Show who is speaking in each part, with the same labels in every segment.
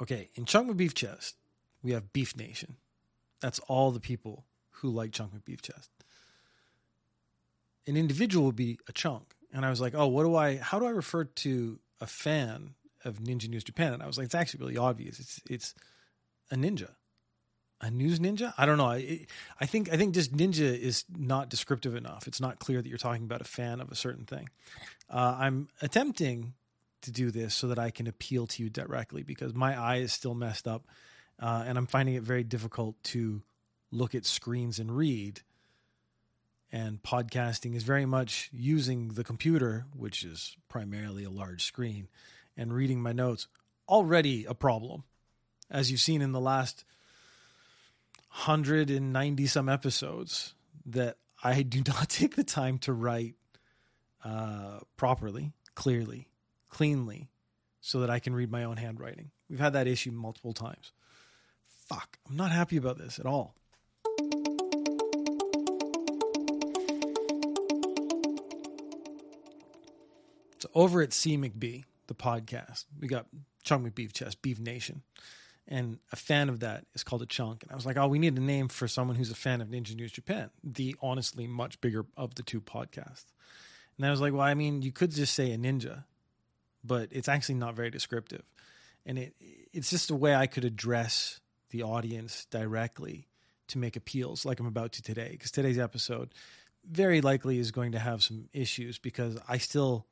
Speaker 1: Okay, in Chunk McBeef Chest, we have Beef Nation. That's all the people who like Chunk McBeef Chest. An individual would be a chunk. And I was like, oh, what do I, how do I refer to a fan of Ninja News Japan? And I was like, it's actually really obvious. It's, it's a ninja, a news ninja. I don't know. I, I think, I think just ninja is not descriptive enough. It's not clear that you're talking about a fan of a certain thing. Uh, I'm attempting to do this so that I can appeal to you directly because my eye is still messed up. Uh, and I'm finding it very difficult to look at screens and read and podcasting is very much using the computer, which is primarily a large screen, and reading my notes. Already a problem, as you've seen in the last 190 some episodes, that I do not take the time to write uh, properly, clearly, cleanly, so that I can read my own handwriting. We've had that issue multiple times. Fuck, I'm not happy about this at all. So over at CMcB, the podcast, we got Chunk McBeef Chest, Beef Nation. And a fan of that is called a chunk. And I was like, oh, we need a name for someone who's a fan of Ninja News Japan, the honestly much bigger of the two podcasts. And I was like, well, I mean, you could just say a ninja, but it's actually not very descriptive. And it it's just a way I could address the audience directly to make appeals like I'm about to today. Because today's episode very likely is going to have some issues because I still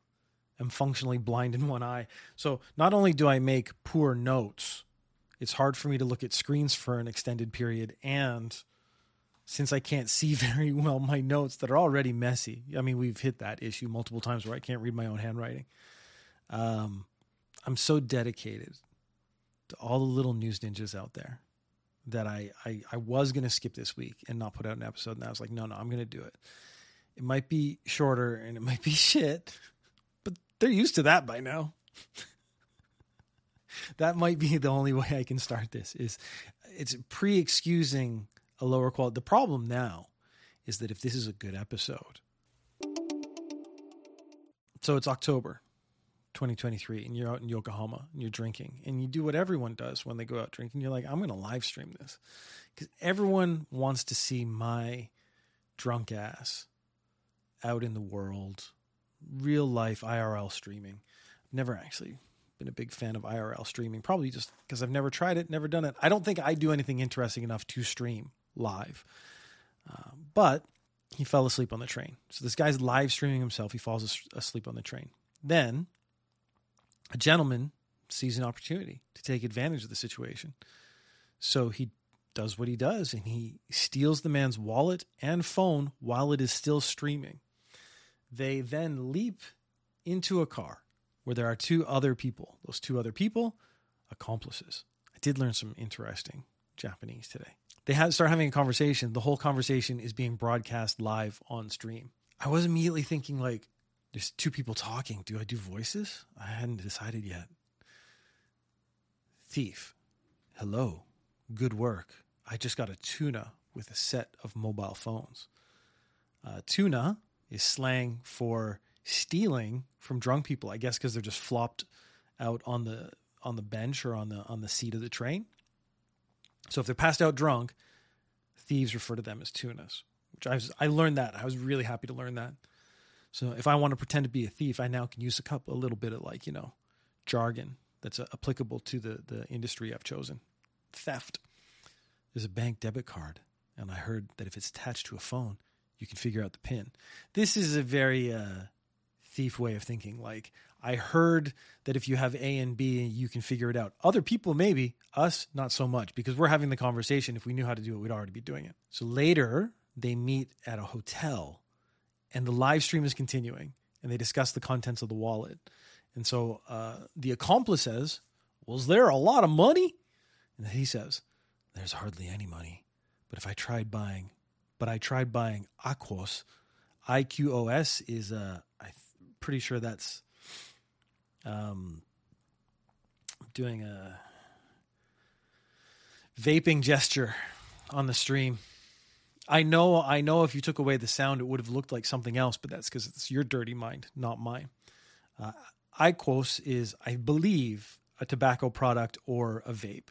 Speaker 1: am functionally blind in one eye. So not only do I make poor notes, it's hard for me to look at screens for an extended period. And since I can't see very well my notes that are already messy, I mean, we've hit that issue multiple times where I can't read my own handwriting. Um, I'm so dedicated to all the little news ninjas out there that I, I, I was to skip this week and not put out an episode. And I was like, no, no, I'm to do it. It might be shorter and it might be shit but they're used to that by now. that might be the only way I can start this is it's pre-excusing a lower quality. The problem now is that if this is a good episode, so it's October 2023 and you're out in Yokohama and you're drinking and you do what everyone does when they go out drinking. You're like, I'm going to live stream this because everyone wants to see my drunk ass out in the world real life IRL streaming. I've never actually been a big fan of IRL streaming, probably just because I've never tried it, never done it. I don't think I do anything interesting enough to stream live. Uh, but he fell asleep on the train. So this guy's live streaming himself. He falls asleep on the train. Then a gentleman sees an opportunity to take advantage of the situation. So he does what he does and he steals the man's wallet and phone while it is still streaming. They then leap into a car where there are two other people. Those two other people, accomplices. I did learn some interesting Japanese today. They have, start having a conversation. The whole conversation is being broadcast live on stream. I was immediately thinking, like, there's two people talking. Do I do voices? I hadn't decided yet. Thief. Hello. Good work. I just got a tuna with a set of mobile phones. Uh, tuna is slang for stealing from drunk people. I guess because they're just flopped out on the on the bench or on the on the seat of the train. So if they're passed out drunk, thieves refer to them as tunas. Which I was, I learned that. I was really happy to learn that. So if I want to pretend to be a thief, I now can use a couple a little bit of like you know jargon that's uh, applicable to the the industry I've chosen. Theft. There's a bank debit card, and I heard that if it's attached to a phone, you can figure out the pin. This is a very uh, thief way of thinking. Like, I heard that if you have A and B, you can figure it out. Other people, maybe, us, not so much, because we're having the conversation. If we knew how to do it, we'd already be doing it. So later, they meet at a hotel, and the live stream is continuing, and they discuss the contents of the wallet. And so uh, the accomplice says, Was there a lot of money? And he says, There's hardly any money. But if I tried buying but I tried buying Aquos. IQOS is uh I'm pretty sure that's um doing a vaping gesture on the stream. I know I know if you took away the sound it would have looked like something else, but that's cuz it's your dirty mind, not mine. Uh, IQOS is I believe a tobacco product or a vape.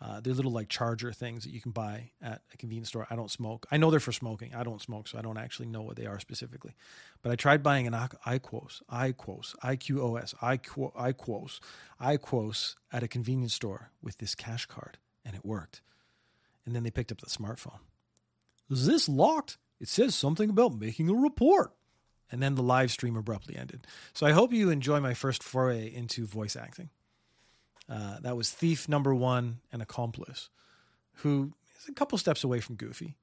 Speaker 1: Uh, they're little like charger things that you can buy at a convenience store. I don't smoke. I know they're for smoking. I don't smoke, so I don't actually know what they are specifically. But I tried buying an IQOS, IQOS, IQOS, IQOS, IQOS at a convenience store with this cash card, and it worked. And then they picked up the smartphone. Is this locked? It says something about making a report. And then the live stream abruptly ended. So I hope you enjoy my first foray into voice acting. Uh, that was Thief Number One and Accomplice, who is a couple steps away from Goofy.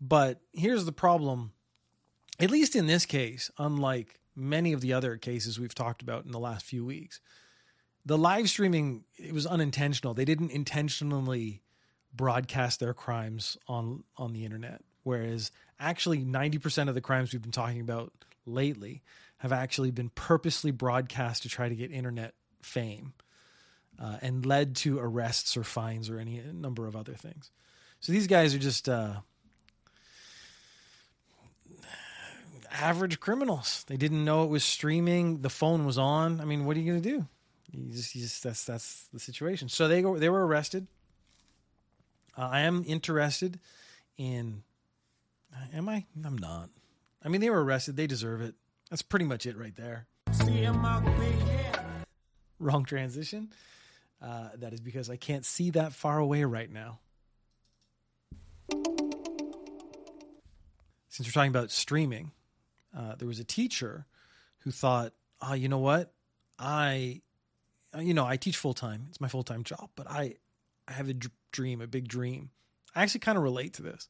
Speaker 1: But here's the problem, at least in this case, unlike many of the other cases we've talked about in the last few weeks, the live streaming it was unintentional. They didn't intentionally broadcast their crimes on on the internet, whereas actually 90% of the crimes we've been talking about lately have actually been purposely broadcast to try to get internet fame uh, and led to arrests or fines or any number of other things. So these guys are just uh, average criminals. They didn't know it was streaming. The phone was on. I mean, what are you going to do? You just, you just, that's that's the situation. So they go. They were arrested. Uh, I am interested in. Am I? I'm not. I mean, they were arrested. They deserve it. That's pretty much it right there. Wrong transition. Uh, that is because I can't see that far away right now. Since we're talking about streaming, uh, there was a teacher who thought, "Oh, you know what? I, uh, you know, I teach full time. It's my full time job, but I, I have a dream, a big dream. I actually kind of relate to this.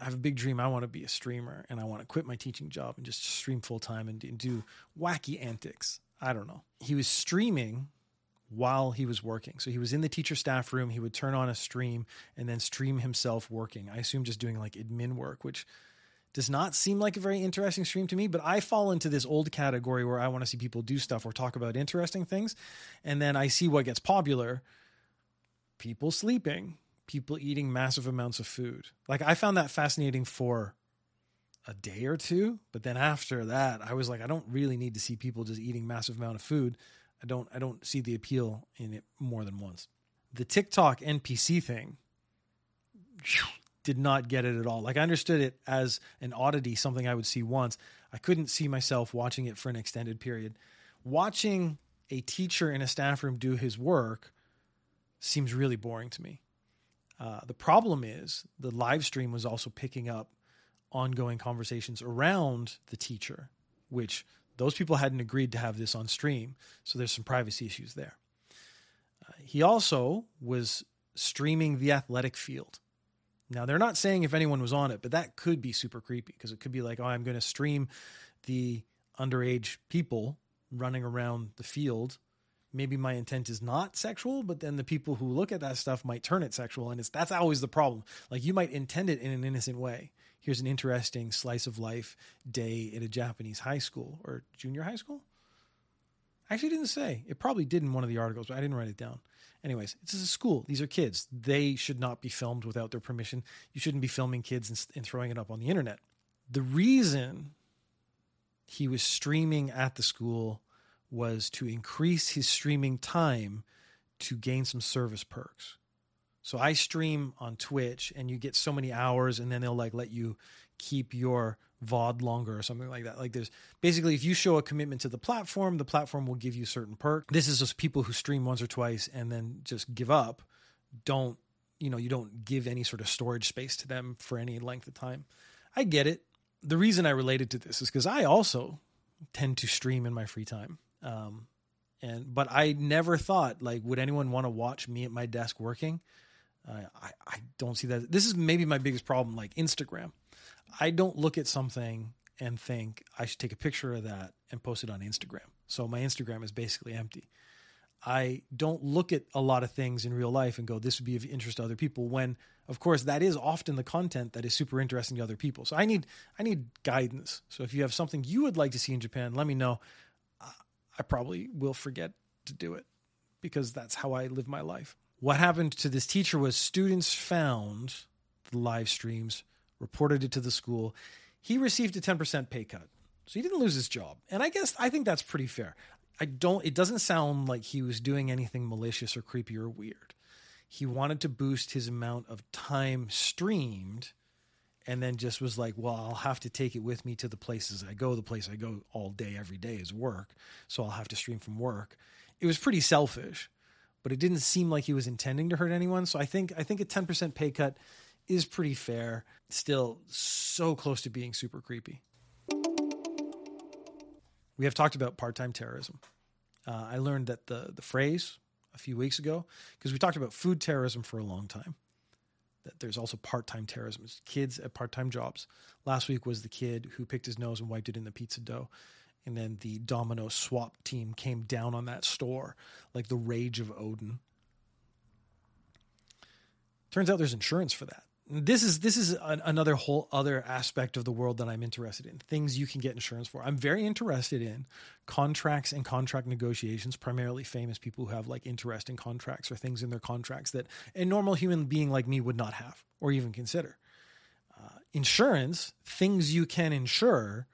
Speaker 1: I have a big dream. I want to be a streamer, and I want to quit my teaching job and just stream full time and, do wacky antics. I don't know. He was streaming while he was working. So he was in the teacher staff room. He would turn on a stream and then stream himself working. I assume just doing like admin work, which does not seem like a very interesting stream to me, but I fall into this old category where I want to see people do stuff or talk about interesting things. And then I see what gets popular people sleeping, people eating massive amounts of food. Like I found that fascinating for a day or two, but then after that, I was like, I don't really need to see people just eating massive amount of food. I don't I don't see the appeal in it more than once. The TikTok NPC thing did not get it at all. Like I understood it as an oddity, something I would see once. I couldn't see myself watching it for an extended period. Watching a teacher in a staff room do his work seems really boring to me. Uh, the problem is the live stream was also picking up ongoing conversations around the teacher, which those people hadn't agreed to have this on stream, so there's some privacy issues there. Uh, he also was streaming the athletic field. Now, they're not saying if anyone was on it, but that could be super creepy because it could be like, oh, I'm going to stream the underage people running around the field. Maybe my intent is not sexual, but then the people who look at that stuff might turn it sexual. And it's that's always the problem. Like you might intend it in an innocent way here's an interesting slice of life day at a Japanese high school or junior high school. Actually, didn't say. It probably did in one of the articles, but I didn't write it down. Anyways, this is a school. These are kids. They should not be filmed without their permission. You shouldn't be filming kids and, and throwing it up on the internet. The reason he was streaming at the school was to increase his streaming time to gain some service perks. So I stream on Twitch and you get so many hours and then they'll like let you keep your VOD longer or something like that. Like there's basically if you show a commitment to the platform, the platform will give you certain perks. This is just people who stream once or twice and then just give up. Don't you know, you don't give any sort of storage space to them for any length of time. I get it. The reason I related to this is because I also tend to stream in my free time. Um, and but I never thought like would anyone want to watch me at my desk working? I, I don't see that. This is maybe my biggest problem, like Instagram. I don't look at something and think I should take a picture of that and post it on Instagram. So my Instagram is basically empty. I don't look at a lot of things in real life and go, this would be of interest to other people when of course that is often the content that is super interesting to other people. So I need, I need guidance. So if you have something you would like to see in Japan, let me know. I probably will forget to do it because that's how I live my life what happened to this teacher was students found the live streams, reported it to the school. He received a 10% pay cut. So he didn't lose his job. And I guess I think that's pretty fair. I don't, it doesn't sound like he was doing anything malicious or creepy or weird. He wanted to boost his amount of time streamed and then just was like, well, I'll have to take it with me to the places I go. The place I go all day, every day is work. So I'll have to stream from work. It was pretty selfish, but it didn't seem like he was intending to hurt anyone. So I think, I think a 10% pay cut is pretty fair. Still so close to being super creepy. We have talked about part time terrorism. Uh, I learned that the, the phrase a few weeks ago, because we talked about food terrorism for a long time there's also part-time terrorism. It's kids at part-time jobs. Last week was the kid who picked his nose and wiped it in the pizza dough. And then the Domino's SWAT team came down on that store like the rage of Odin. Turns out there's insurance for that this is this is an, another whole other aspect of the world that I'm interested in. Things you can get insurance for. I'm very interested in contracts and contract negotiations. Primarily famous people who have like interesting contracts or things in their contracts that a normal human being like me would not have or even consider. Uh, insurance, things you can insure,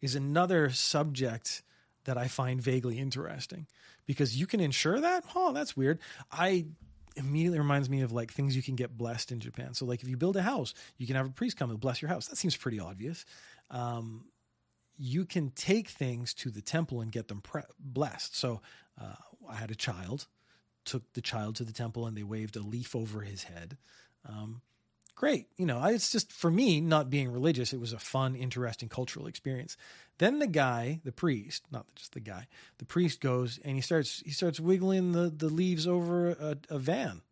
Speaker 1: is another subject that I find vaguely interesting because you can insure that. Oh, that's weird. I immediately reminds me of like things you can get blessed in Japan. So like if you build a house, you can have a priest come and bless your house. That seems pretty obvious. Um, you can take things to the temple and get them pre- blessed. So uh, I had a child, took the child to the temple and they waved a leaf over his head. Um, great. You know, it's just for me, not being religious, it was a fun, interesting cultural experience. Then the guy, the priest, not just the guy, the priest goes and he starts he starts wiggling the, the leaves over a, a van.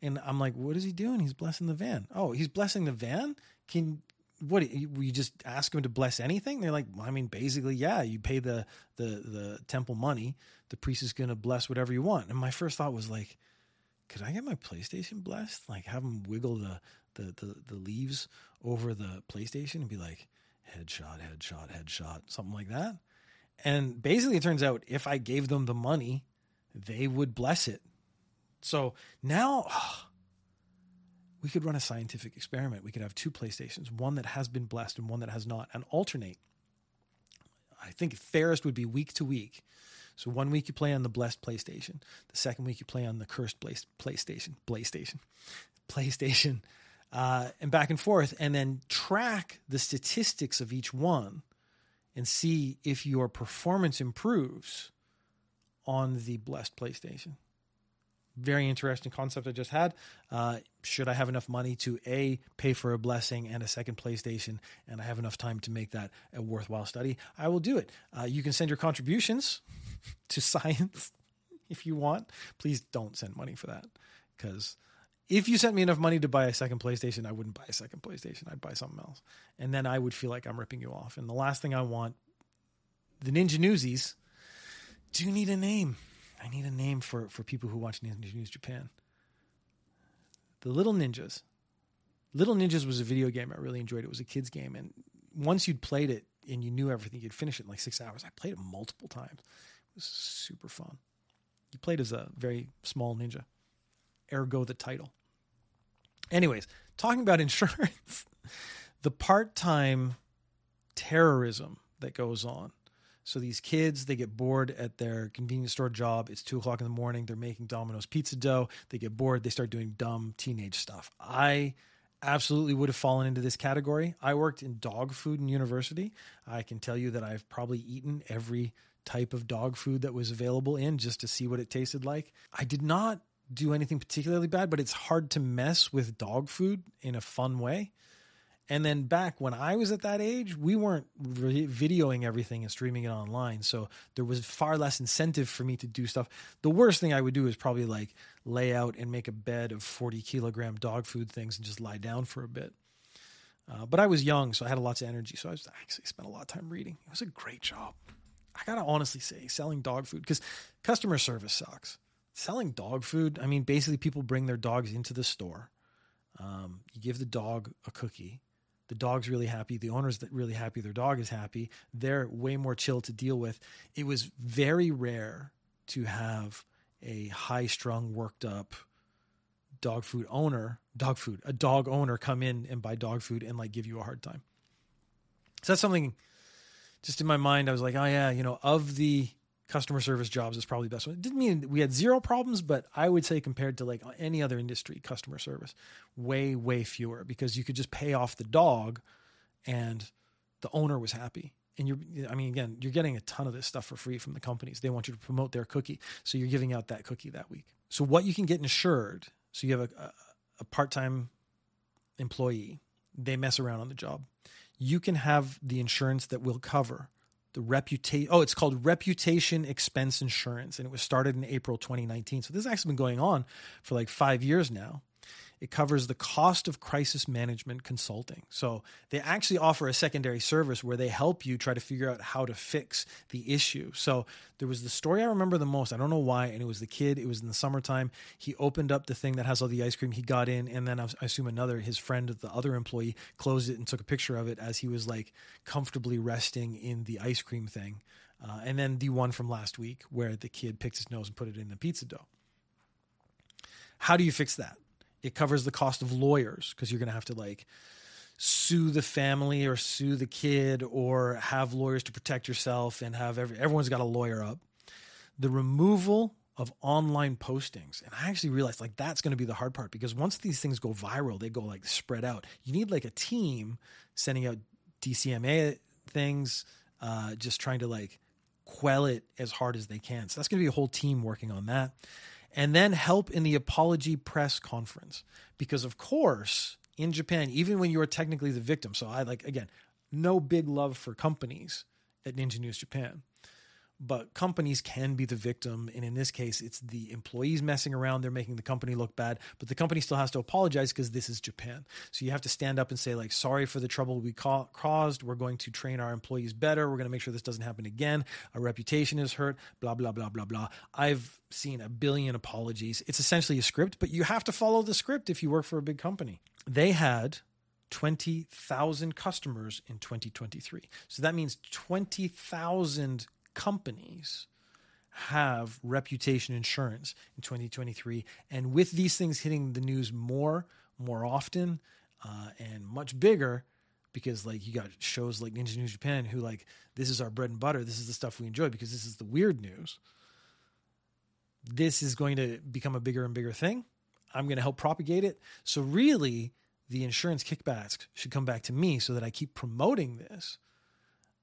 Speaker 1: And I'm like, what is he doing? He's blessing the van. Oh, he's blessing the van? Can what you just ask him to bless anything? They're like, well, I mean, basically, yeah. You pay the the the temple money. The priest is going to bless whatever you want. And my first thought was like, could I get my PlayStation blessed? Like have them wiggle the, the, the, the leaves over the PlayStation and be like, headshot, headshot, headshot, something like that. And basically, it turns out if I gave them the money, they would bless it. So now oh, we could run a scientific experiment. We could have two PlayStations, one that has been blessed and one that has not, and alternate. I think fairest would be week to week. So one week you play on the blessed PlayStation, the second week you play on the cursed PlayStation, PlayStation, PlayStation, uh, and back and forth, and then track the statistics of each one and see if your performance improves on the blessed PlayStation very interesting concept I just had. Uh, should I have enough money to a pay for a blessing and a second PlayStation, and I have enough time to make that a worthwhile study? I will do it. Uh, you can send your contributions to science if you want. Please don't send money for that because if you sent me enough money to buy a second PlayStation, I wouldn't buy a second PlayStation. I'd buy something else, and then I would feel like I'm ripping you off. And the last thing I want, the Ninja Newsies, do need a name. I need a name for, for people who watch News Japan. The Little Ninjas. Little Ninjas was a video game I really enjoyed. It was a kids game, and once you'd played it and you knew everything, you'd finish it in like six hours. I played it multiple times. It was super fun. You played as a very small ninja, ergo the title. Anyways, talking about insurance, the part-time terrorism that goes on so these kids, they get bored at their convenience store job. It's two o'clock in the morning. They're making Domino's pizza dough. They get bored. They start doing dumb teenage stuff. I absolutely would have fallen into this category. I worked in dog food in university. I can tell you that I've probably eaten every type of dog food that was available in just to see what it tasted like. I did not do anything particularly bad, but it's hard to mess with dog food in a fun way. And then back when I was at that age, we weren't re- videoing everything and streaming it online. So there was far less incentive for me to do stuff. The worst thing I would do is probably like lay out and make a bed of 40 kilogram dog food things and just lie down for a bit. Uh, but I was young, so I had lots of energy. So I was actually spent a lot of time reading. It was a great job. I gotta honestly say, selling dog food because customer service sucks. Selling dog food, I mean, basically people bring their dogs into the store. Um, you give the dog a cookie the dog's really happy. The owner's really happy. Their dog is happy. They're way more chill to deal with. It was very rare to have a high strung, worked up dog food owner, dog food, a dog owner come in and buy dog food and like give you a hard time. So that's something just in my mind. I was like, oh yeah, you know, of the customer service jobs is probably the best one. It didn't mean we had zero problems, but I would say compared to like any other industry, customer service, way, way fewer because you could just pay off the dog and the owner was happy. And you're, I mean, again, you're getting a ton of this stuff for free from the companies. They want you to promote their cookie. So you're giving out that cookie that week. So what you can get insured. So you have a, a, a part time employee, they mess around on the job. You can have the insurance that will cover the reputation. Oh, it's called reputation expense insurance, and it was started in April 2019. So this has actually been going on for like five years now. It covers the cost of crisis management consulting. So they actually offer a secondary service where they help you try to figure out how to fix the issue. So there was the story I remember the most. I don't know why. And it was the kid, it was in the summertime. He opened up the thing that has all the ice cream. He got in, and then I assume another, his friend, the other employee, closed it and took a picture of it as he was like comfortably resting in the ice cream thing. Uh, and then the one from last week where the kid picked his nose and put it in the pizza dough. How do you fix that? It covers the cost of lawyers because you're going to have to like sue the family or sue the kid or have lawyers to protect yourself and have every, everyone's got a lawyer up. The removal of online postings. And I actually realized like that's going to be the hard part because once these things go viral, they go like spread out. You need like a team sending out DCMA things, uh, just trying to like quell it as hard as they can. So that's going to be a whole team working on that and then help in the apology press conference. Because, of course, in Japan, even when you are technically the victim, so I like, again, no big love for companies at Ninja News Japan but companies can be the victim. And in this case, it's the employees messing around. They're making the company look bad, but the company still has to apologize because this is Japan. So you have to stand up and say, like, sorry for the trouble we ca- caused. We're going to train our employees better. We're going to make sure this doesn't happen again. Our reputation is hurt, blah, blah, blah, blah, blah. I've seen a billion apologies. It's essentially a script, but you have to follow the script if you work for a big company. They had 20,000 customers in 2023. So that means 20,000 companies have reputation insurance in 2023. And with these things hitting the news more, more often, uh, and much bigger, because like you got shows like Ninja News Japan who like this is our bread and butter. This is the stuff we enjoy because this is the weird news. This is going to become a bigger and bigger thing. I'm going to help propagate it. So really, the insurance kickbacks should come back to me so that I keep promoting this.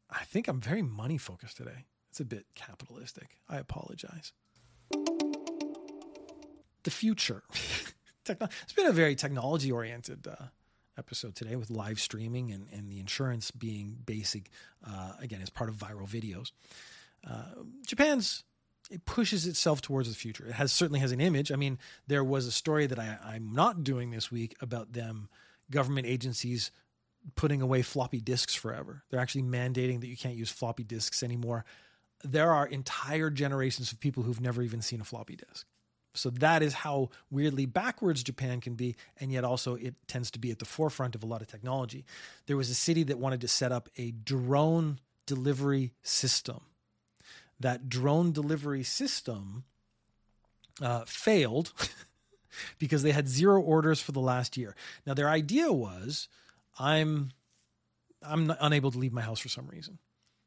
Speaker 1: I think I'm very money focused today. It's a bit capitalistic. I apologize. The future. it's been a very technology oriented uh, episode today with live streaming and, and the insurance being basic, uh, again, as part of viral videos. Uh, Japan's it pushes itself towards the future. It has certainly has an image. I mean, there was a story that I, I'm not doing this week about them government agencies putting away floppy disks forever. They're actually mandating that you can't use floppy disks anymore there are entire generations of people who've never even seen a floppy disk. So that is how weirdly backwards Japan can be, and yet also it tends to be at the forefront of a lot of technology. There was a city that wanted to set up a drone delivery system. That drone delivery system uh, failed because they had zero orders for the last year. Now their idea was, I'm I'm unable to leave my house for some reason,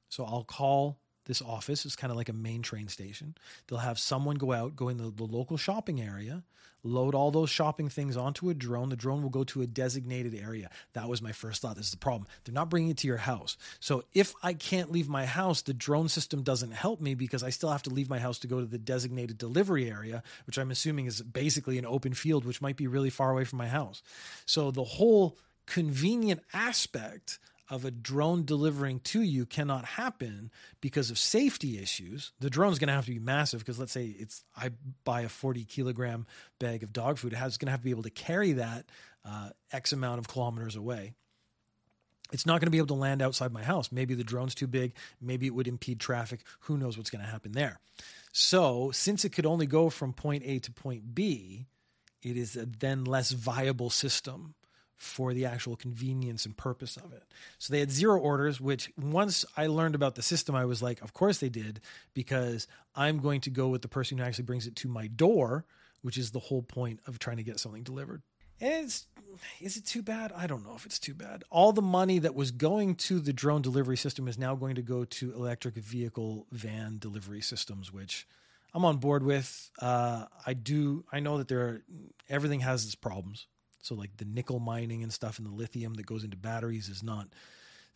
Speaker 1: so I'll call this office is kind of like a main train station. They'll have someone go out, go in the, the, local shopping area, load all those shopping things onto a drone. The drone will go to a designated area. That was my first thought. This is the problem. They're not bringing it to your house. So if I can't leave my house, the drone system doesn't help me because I still have to leave my house to go to the designated delivery area, which I'm assuming is basically an open field, which might be really far away from my house. So the whole convenient aspect of a drone delivering to you cannot happen because of safety issues. The drone's going to have to be massive because let's say it's I buy a 40 kilogram bag of dog food, it's going to have to be able to carry that uh, X amount of kilometers away. It's not going to be able to land outside my house. Maybe the drone's too big. Maybe it would impede traffic. Who knows what's going to happen there? So, since it could only go from point A to point B, it is a then less viable system for the actual convenience and purpose of it. So they had zero orders, which once I learned about the system, I was like, of course they did, because I'm going to go with the person who actually brings it to my door, which is the whole point of trying to get something delivered. It's is it too bad? I don't know if it's too bad. All the money that was going to the drone delivery system is now going to go to electric vehicle van delivery systems, which I'm on board with. Uh, I do. I know that there are everything has its problems. So like the nickel mining and stuff and the lithium that goes into batteries is not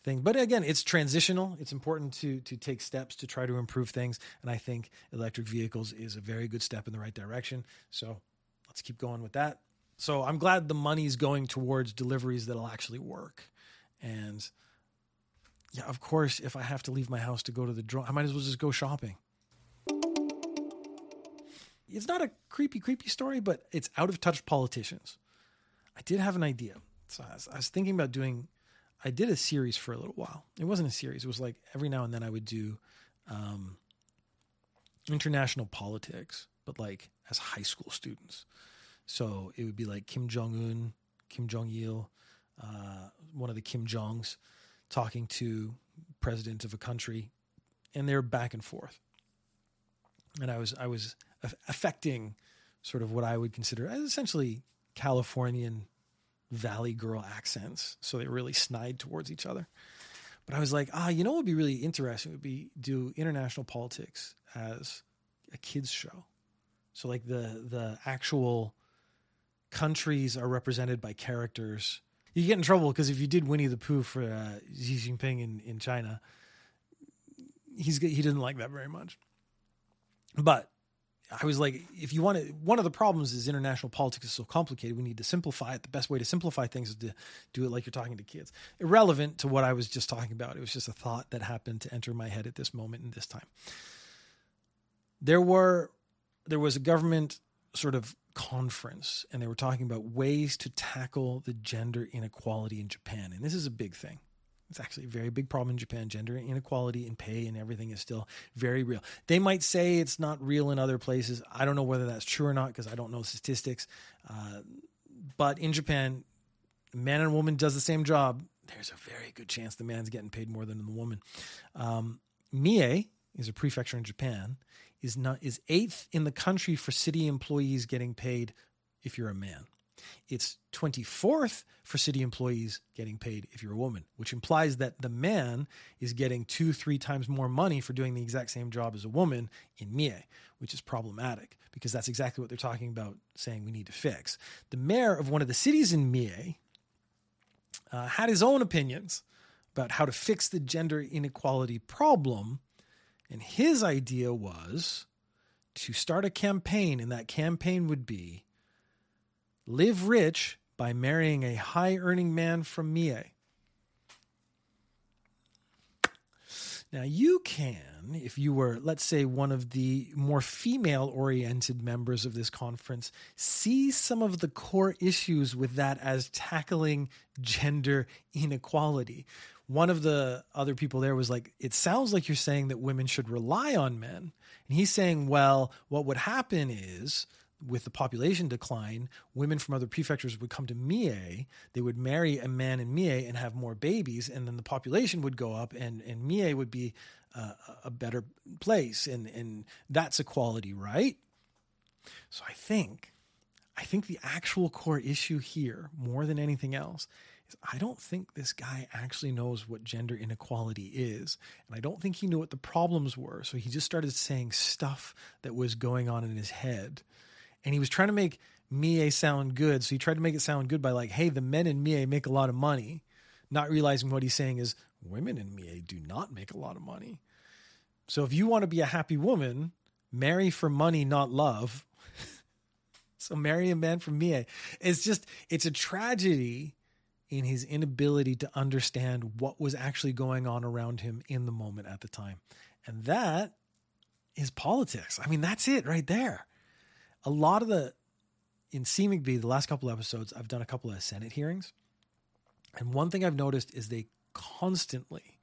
Speaker 1: thing. But again, it's transitional. It's important to to take steps to try to improve things. And I think electric vehicles is a very good step in the right direction. So let's keep going with that. So I'm glad the money's going towards deliveries that'll actually work. And yeah, of course, if I have to leave my house to go to the drone, I might as well just go shopping. It's not a creepy, creepy story, but it's out of touch politicians. I did have an idea. So I was, I was thinking about doing, I did a series for a little while. It wasn't a series, it was like every now and then I would do um, international politics, but like as high school students. So it would be like Kim Jong Un, Kim Jong Il, uh, one of the Kim Jongs, talking to president of a country, and they're back and forth. And I was I was affecting sort of what I would consider as essentially Californian Valley girl accents, so they really snide towards each other. But I was like, ah, you know what would be really interesting would be do international politics as a kids show. So like the the actual countries are represented by characters. You get in trouble because if you did Winnie the Pooh for uh, Xi Jinping in, in China, he's he didn't like that very much. But I was like, if you want to, one of the problems is international politics is so complicated. We need to simplify it. The best way to simplify things is to do it like you're talking to kids. Irrelevant to what I was just talking about. It was just a thought that happened to enter my head at this moment in this time. There were, there was a government sort of conference, and they were talking about ways to tackle the gender inequality in Japan, and this is a big thing. It's actually a very big problem in Japan. Gender inequality in pay and everything is still very real. They might say it's not real in other places. I don't know whether that's true or not because I don't know statistics. Uh, but in Japan, man and woman does the same job. There's a very good chance the man's getting paid more than the woman. Um, Mie is a prefecture in Japan. Is not is eighth in the country for city employees getting paid if you're a man. It's 24th for city employees getting paid if you're a woman, which implies that the man is getting two, three times more money for doing the exact same job as a woman in Mie, which is problematic because that's exactly what they're talking about saying we need to fix. The mayor of one of the cities in Mie uh, had his own opinions about how to fix the gender inequality problem. And his idea was to start a campaign, and that campaign would be live rich by marrying a high earning man from Mie. Now, you can, if you were, let's say, one of the more female oriented members of this conference, see some of the core issues with that as tackling gender inequality. One of the other people there was like, it sounds like you're saying that women should rely on men. And he's saying, well, what would happen is with the population decline, women from other prefectures would come to Mie. They would marry a man in Mie and have more babies, and then the population would go up, and and Mie would be uh, a better place, and and that's equality, right? So I think, I think the actual core issue here, more than anything else, is I don't think this guy actually knows what gender inequality is, and I don't think he knew what the problems were. So he just started saying stuff that was going on in his head and he was trying to make Mie sound good. So he tried to make it sound good by like, hey, the men in Mie make a lot of money, not realizing what he's saying is women in Mie do not make a lot of money. So if you want to be a happy woman, marry for money, not love. so marry a man from Mie. It's just, it's a tragedy in his inability to understand what was actually going on around him in the moment at the time. And that is politics. I mean, that's it right there a lot of the in CMcB, the last couple of episodes, I've done a couple of Senate hearings. And one thing I've noticed is they constantly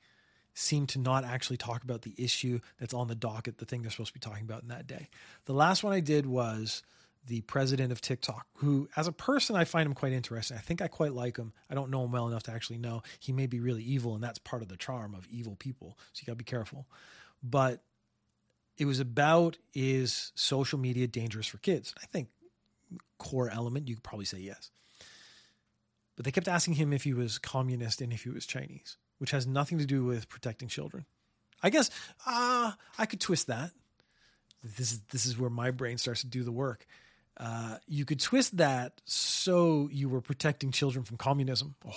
Speaker 1: seem to not actually talk about the issue that's on the docket, the thing they're supposed to be talking about in that day. The last one I did was the president of TikTok, who, as a person, I find him quite interesting. I think I quite like him. I don't know him well enough to actually know. He may be really evil, and that's part of the charm of evil people. So you got to be careful. But it was about is social media dangerous for kids? I think core element, you could probably say yes. but they kept asking him if he was communist and if he was Chinese, which has nothing to do with protecting children. I guess uh, I could twist that. This is this is where my brain starts to do the work. Uh, you could twist that so you were protecting children from communism. Oh,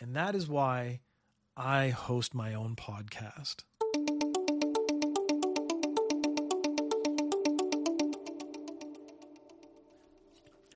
Speaker 1: and that is why I host my own podcast.